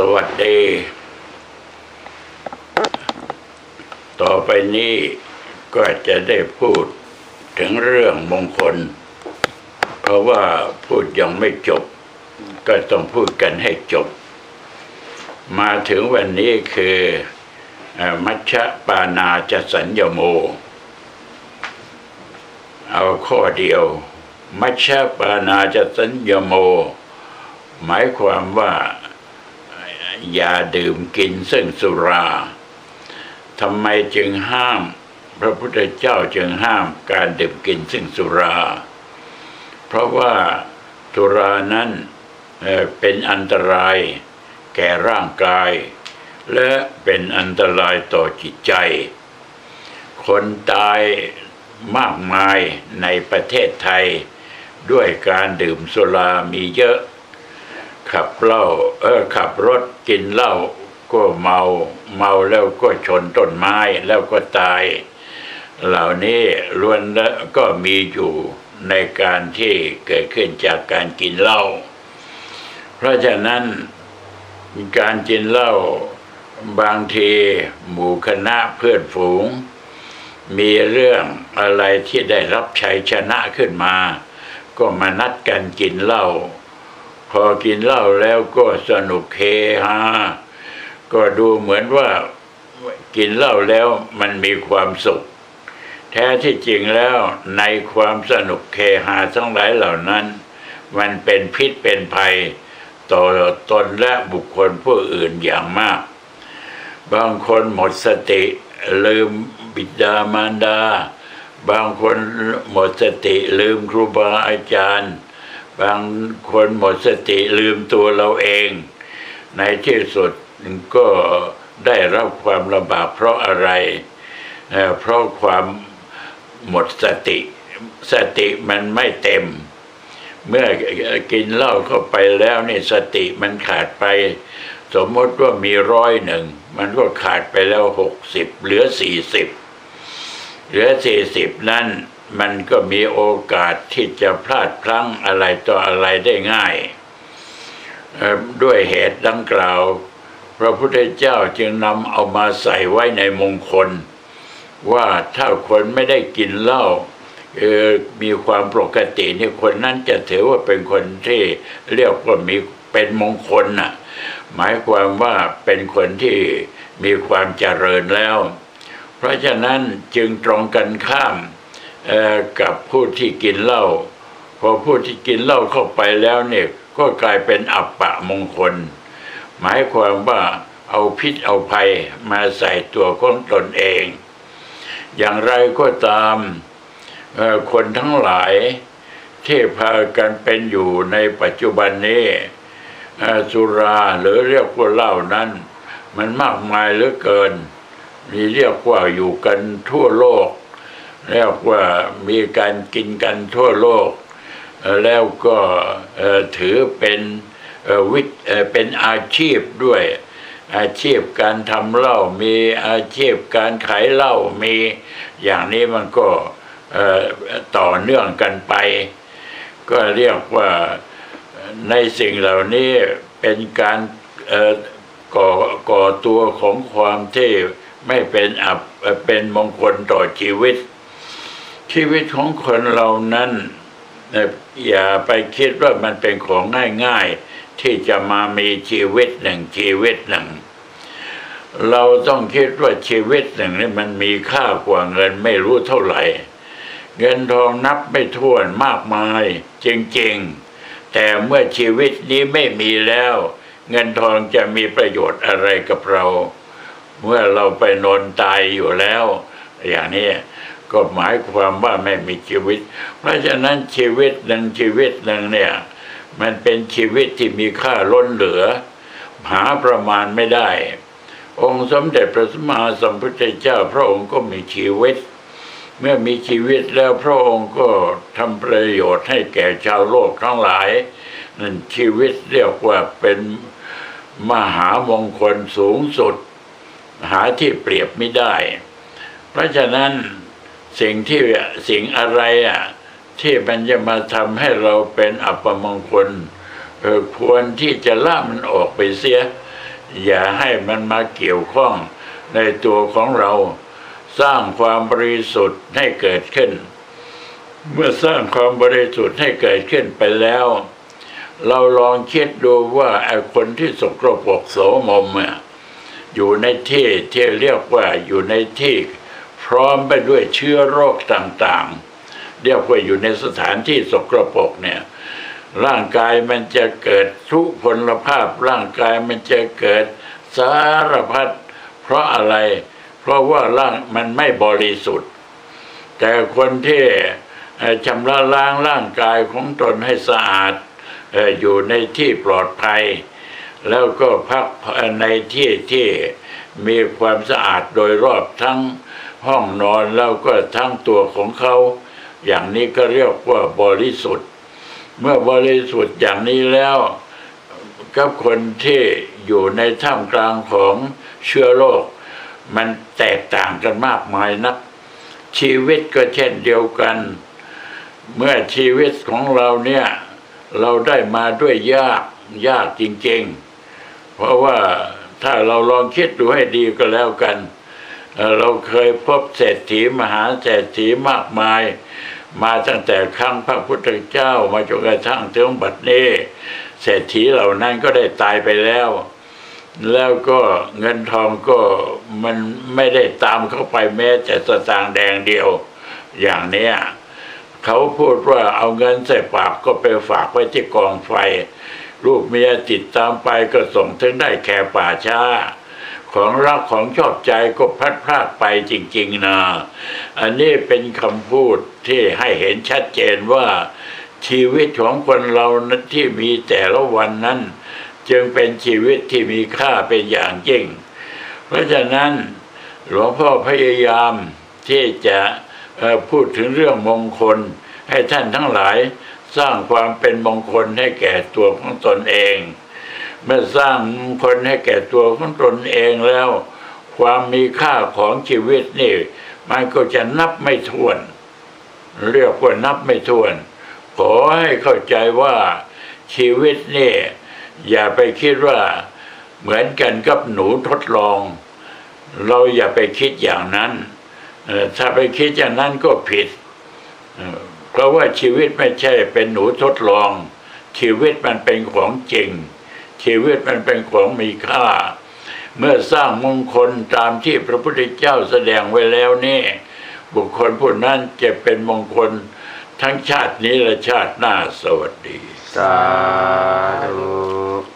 สวัสดี ต่อไปนี้ก็จะได้พูดถึงเรื่องมงคล เพราะว่าพูดยังไม่จบ ก็ต้องพูดกันให้จบ มาถึงวันนี้คืออมัชฌปานาจะสัญญโม เอาข้อเดียว มัชฌปานาจะสัญญโม หมายความว่า อย่าดื่มกินซึ่งสุราทำไมจึงห้าม พระพุทธเจ้าจึงห้ามการดื่มกินซึ่งสุรา เพราะว่าสุรานั้นเเป็นอันตรายแก่ร่างกาย และเป็นอันตรายต่อจิตใจ คนตายมากมายในประเทศไทย ด้วยการดื่มสุรามีเยอะ ขับเหล้าเออขับรถกินเหล้าก็เมาเมาแล้วก็ชนต้นไม้แล้วก็ตาย เหล่านี้ล้วนแล้วก็มีอยู่ในการที่เกิดขึ้นจากการกินเหล้าเพราะฉะนั้นการกินเหล้าบางทีหมู่คณะเพื่อนฝูง มีเรื่องอะไรที่ได้รับชัยชนะขึ้นมา ก็มานัดกันกินเหล้า พอกินเหล้าแล้วก็สนุกเฮฮาก็ดูเหมือนว่ากินเหล้าแล้วมันมีความสุข แท้ที่จริงแล้วในความสนุกเฮฮาทั้งหลายเหล่านั้น มันเป็นพิษเป็นภัยต่อตนและบุคคลผู้อื่นอย่างมาก บางคนหมดสติลืมบิดามารดา บางคนหมดสติลืมครูบาอาจารย์ บางคนหมดสติลืมตัวเราเอง ในที่สุดก็ได้รับความลำบากเพราะอะไรเเพราะความหมดสติ สติมันไม่เต็ม เมื่อกินเหล้าเข้าไปแล้วนี่สติมันขาดไป สมมติว่ามีร้อยหนึ่ง มันก็ขาดไปแล้วหกสิบเหลือสี่สิบเหลือสี่สิบนั้น มันก็มีโอกาสที่จะพลาดพลั้งอะไรต่ออะไรได้ง่าย ด้วยเหตุดังกล่าว พระพุทธเจ้าจึงนำเอามาใส่ไว้ในมงคล ว่าถ้าคนไม่ได้กินเหล้าออมีความปกตินี่คนนั้นจะถือว่าเป็นคนที่เรียกว่ามีเป็นมงคลน่ะหมายความว่าเป็นคนที่มีความเจริญแล้ว เพราะฉะนั้นจึงตรงกันข้าม กับผู้ที่กินเหล้าพอผู้ที่กินเหล้าเข้าไปแล้วเนี่ยก็กลายเป็นอัปปะมงคล หมายความว่าเอาพิษเอาภัยมาใส่ตัวของตนเอง อย่างไรก็ตามคนทั้งหลายที่พากันเป็นอยู่ในปัจจุบันนี้สุราหรือเรียกว่าเหล้านั้น มันมากมายเหลือเกิน มีเรียกว่าอยู่กันทั่วโลก เรียกว่ามีการกินกันทั่วโลก แล้วก็ถือเป็นวิเอ่อเป็นอาชีพด้วย อาชีพการทำเหล้ามีอาชีพการขายเหล้ามีอย่างนี้มันก็ต่อเนื่องกันไป ก็เรียกว่าในสิ่งเหล่านี้เป็นการก่อก่อตัวของความที่ไม่เป็นอับเป็นมงคลต่อชีวิต ชีวิตของคนเรานั้นอย่าไปคิดว่ามันเป็นของง่ายๆ ที่จะมามีชีวิตหนึ่งชีวิตหนึ่ง เราต้องคิดว่าชีวิตหนึ่งนี่มันมีค่ากว่าเงินไม่รู้เท่าไหร่ เงินทองนับไม่ถ้วนมากมาย จริงๆ แต่เมื่อชีวิตนี้ไม่มีแล้ว เงินทองจะมีประโยชน์อะไรกับเรา เมื่อเราไปนอนตายอยู่แล้ว อย่างนี้ ก็หมายความว่าไม่มีชีวิต เพราะฉะนั้นชีวิตหนึ่งชีวิตหนึ่งเนี่ย มันเป็นชีวิตที่มีค่าล้นเหลือ หาประมาณไม่ได้ องค์สมเด็จพระสัมมาสัมพุทธเจ้า พระองค์ก็มีชีวิต เมื่อมีชีวิตแล้วพระองค์ก็ทำประโยชน์ให้แก่ชาวโลกทั้งหลาย นั่นชีวิตเรียกว่าเป็นมหามงคลสูงสุด หาที่เปรียบไม่ได้ เพราะฉะนั้น สิ่งที่สิ่งอะไรอะที่มันจะมาทำให้เราเป็นอัปมงคลควรที่จะละมันออกไปเสีย อย่าให้มันมาเกี่ยวข้องในตัวของเรา สร้างความบริสุทธิ์ให้เกิดขึ้น เมื่อสร้างความบริสุทธิ์ให้เกิดขึ้นไปแล้ว เราลองคิดดูว่าไอ้คนที่สกปรกโสมมอะอยู่ในที่ที่เรียกว่าอยู่ในที่ พร้อมไปด้วยเชื้อโรคต่างๆ เรียกว่าอยู่ในสถานที่สกปรกเนี่ยร่างกายมันจะเกิดทุกพลภาพ ร่างกายมันจะเกิดสารพัดเพราะอะไร เพราะว่าร่างมันไม่บริสุทธิ์ แต่คนที่ชำระล้างร่างกายของตนให้สะอาดอยู่ในที่ปลอดภัย แล้วก็พักในที่ที่มีความสะอาดโดยรอบทั้ง ห้องนอนแล้วก็ทั้งตัวของเขา อย่างนี้ก็เรียกว่าบริสุทธิ์ เมื่อบริสุทธิ์อย่างนี้แล้วกับคนที่อยู่ในท่ามกลางของเชื้อโรคมันแตกต่างกันมากมายนัก ชีวิตก็เช่นเดียวกัน เมื่อชีวิตของเราเนี่ย เราได้มาด้วยยากยากจริง ๆ เพราะว่าถ้าเราลองคิดดูให้ดีก็แล้วกัน เราเคยพบเศรษฐีมหาเศรษฐีมากมาย มาตั้งแต่ครั้งพระพุทธเจ้ามาจนกระทั่งถึงบัดนี้เศรษฐีเหล่านั้นก็ได้ตายไปแล้ว แล้วก็เงินทองก็มันไม่ได้ตามเข้าไปแม้แต่สตางค์แดงเดียวอย่างเนี้ยเขาพูดว่าเอาเงินใส่ปากก็ไปฝากไว้ที่กองไฟ ลูกเมียติดตามไปก็ส่งถึงได้แค่ป่าช้า ของรักของชอบใจก็พัดพรากไปจริง ๆนะ อันนี้เป็นคำพูดที่ให้เห็นชัดเจนว่า ชีวิตของคนเรานั้นที่มีแต่ละวันนั้น จึงเป็นชีวิตที่มีค่าเป็นอย่างยิ่ง เพราะฉะนั้นหลวงพ่อพยายามที่จะพูดถึงเรื่องมงคล ให้ท่านทั้งหลายสร้างความเป็นมงคลให้แก่ตัวของตนเอง เมื่อสร้างมงคลให้แก่ตัวของตนเองแล้ว ความมีค่าของชีวิตนี่ มันก็จะนับไม่ถ้วน เรียกว่านับไม่ถ้วน ขอให้เข้าใจว่าชีวิตนี่ อย่าไปคิดว่าเหมือนกันกับหนูทดลอง เราอย่าไปคิดอย่างนั้นถ้าไปคิดอย่างนั้นก็ผิด เพราะว่าชีวิตไม่ใช่เป็นหนูทดลอง ชีวิตมันเป็นของจริง ชีวิตมันเป็นของมีค่า เมื่อสร้างมงคลตามที่พระพุทธเจ้าแสดงไว้แล้วนี่ บุคคลผู้นั้นจะเป็นมงคลทั้งชาตินี้และชาติหน้าสวัสดี สาธุ